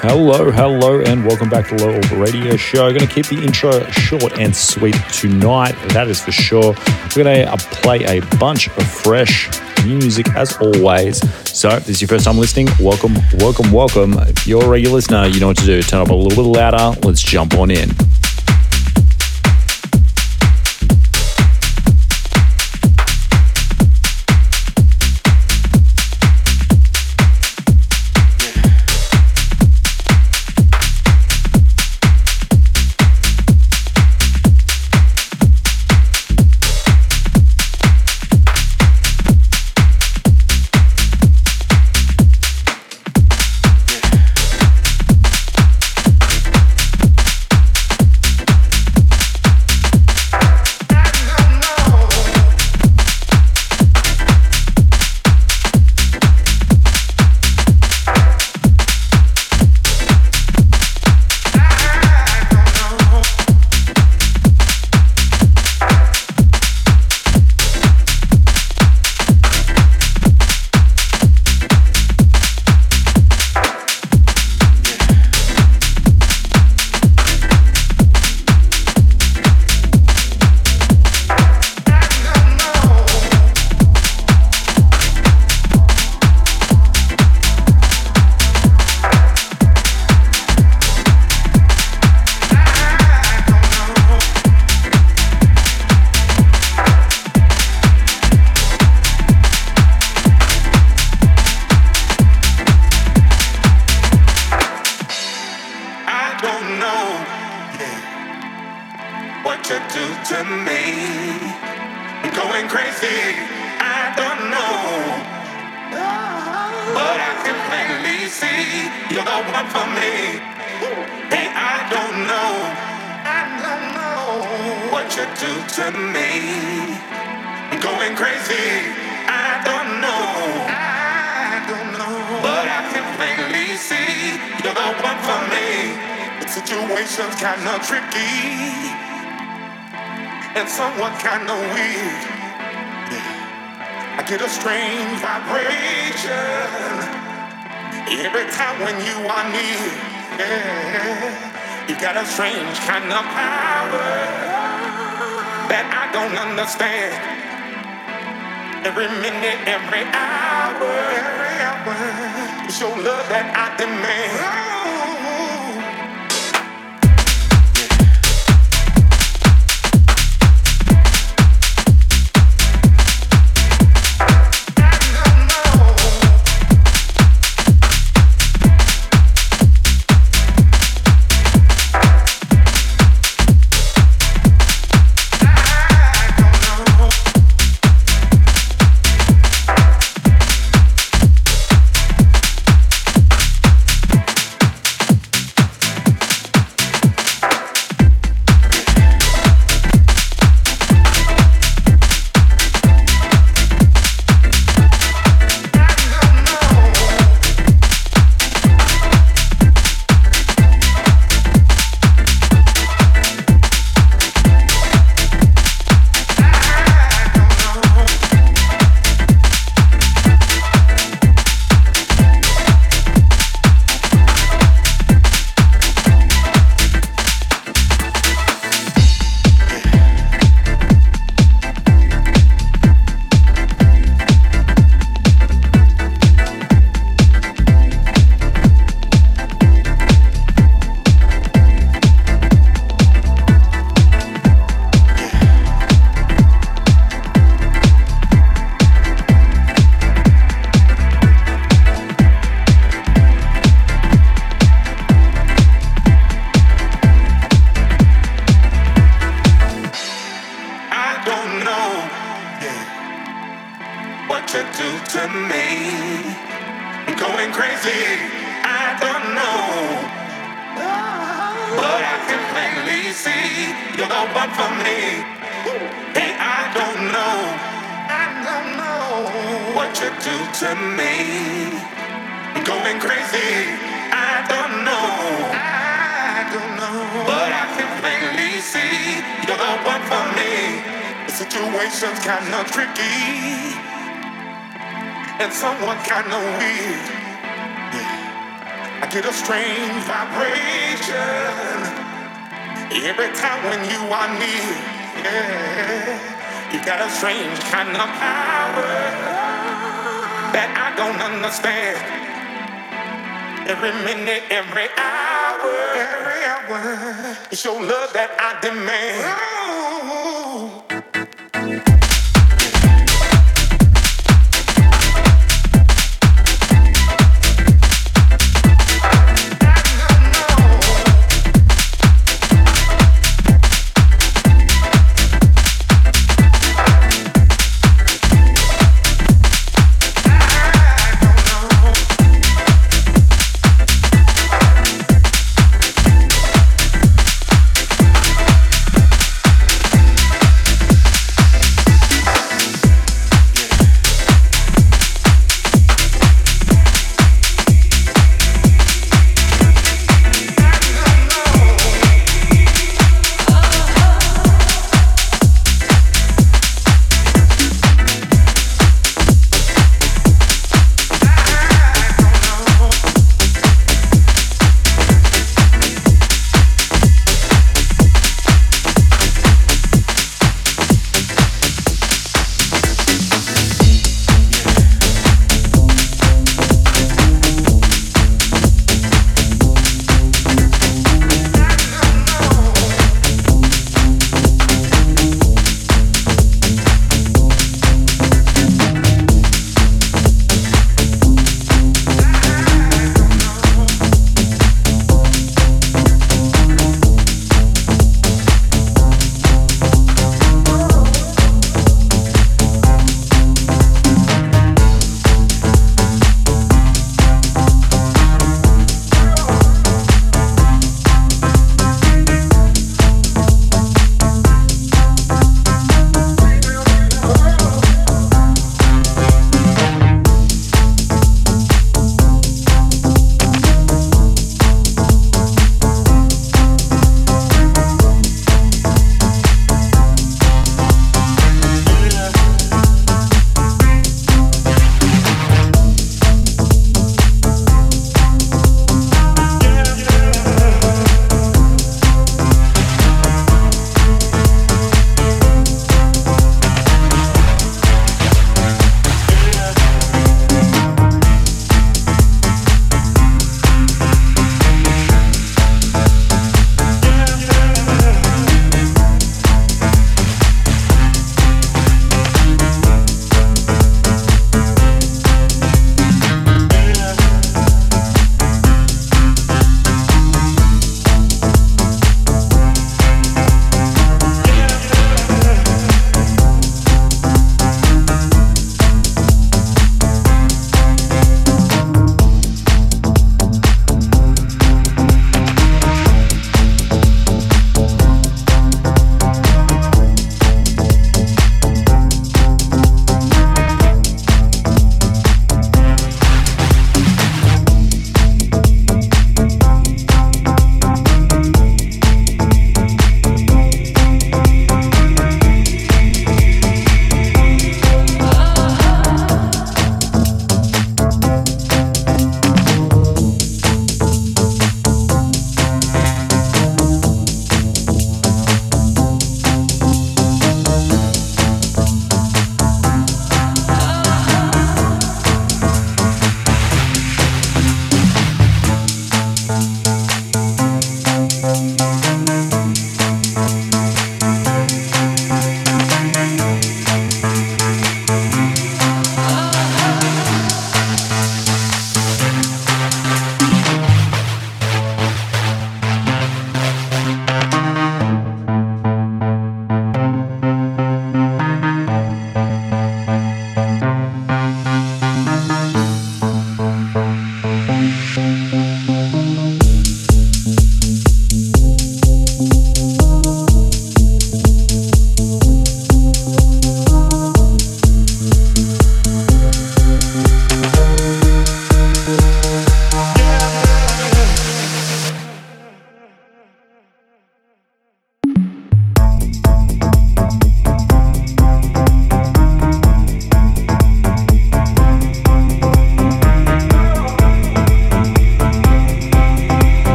Hello, hello, and welcome back to Low Orbit Radio Show. Going to keep the intro short and sweet tonight, that is for sure. We're going to play a bunch of fresh new music as always. So, if this is your first time listening, welcome, welcome, welcome. If you're a regular listener, you know what to do. Turn up a little bit louder. Let's jump on in. Going crazy. I get a strange vibration every time when you are near. Yeah. You got a strange kind of power that I don't understand. Every minute, every hour, every hour, it's your love that I that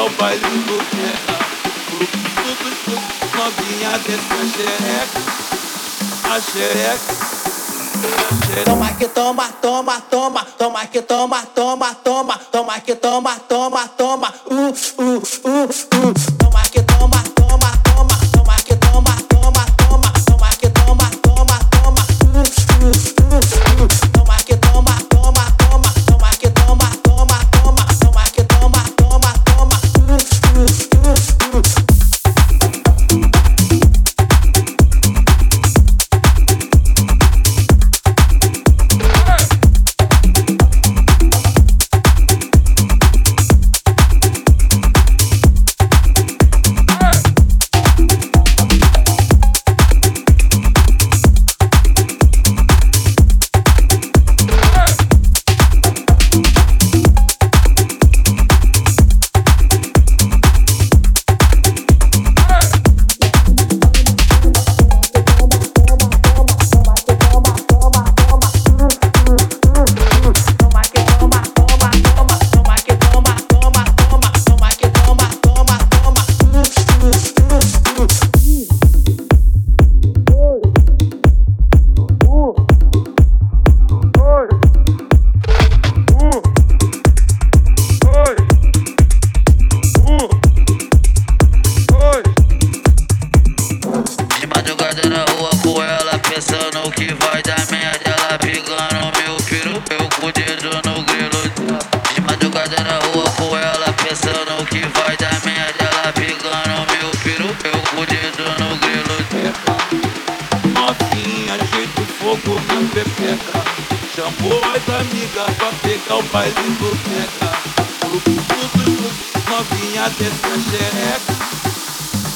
Então ao baile do verão. Novinha desce a xereca, a xereca. Toma que toma, toma, toma, toma que toma, toma, toma, toma que toma, toma, toma, uh, uh, uh. As amigas pra pegar o baile do pega. Grupo, grupo, novinha desce a xereca.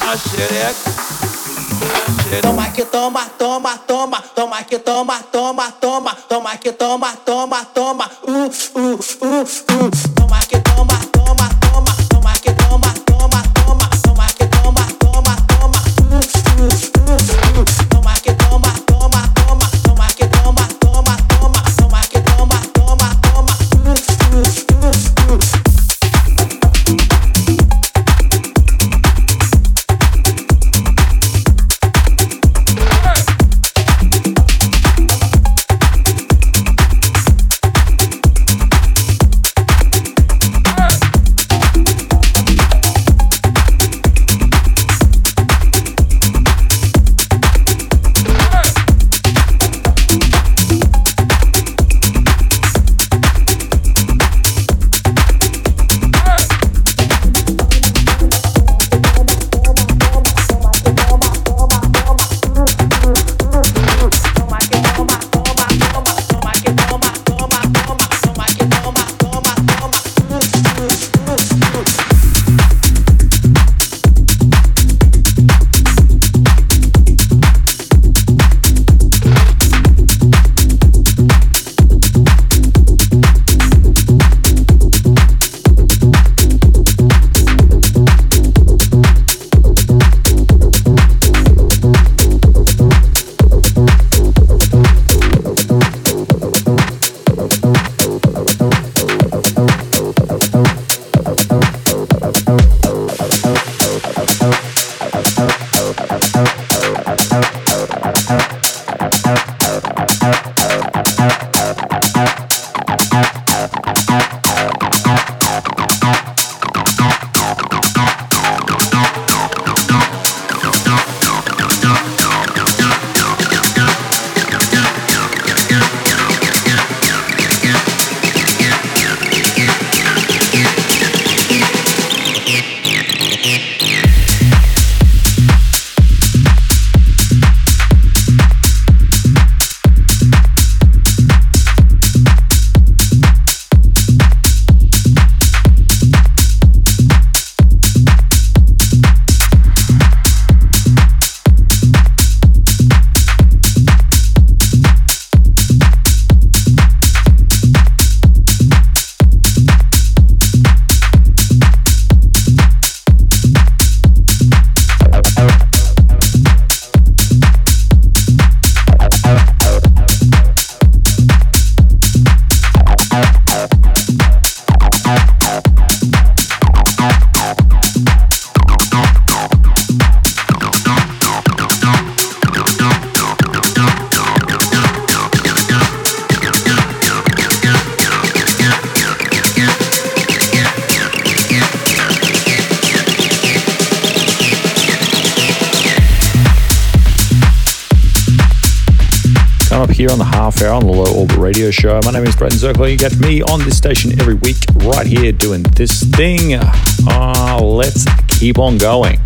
A xereca. Toma que toma, toma, toma, toma que toma, toma, toma, toma que toma, toma, toma, uh, uh, uh, uh. Show. My name is Braydon Zirkler. You get me on this station every week, right here doing this thing. Uh, let's keep on going.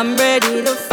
I'm ready to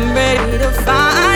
I'm ready to find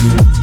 You.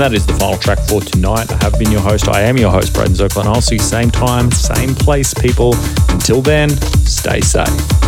And that is the final track for tonight. I have been your host. I am your host, Braydon Zirkler, and I'll see you same time, same place, people. Until then, stay safe.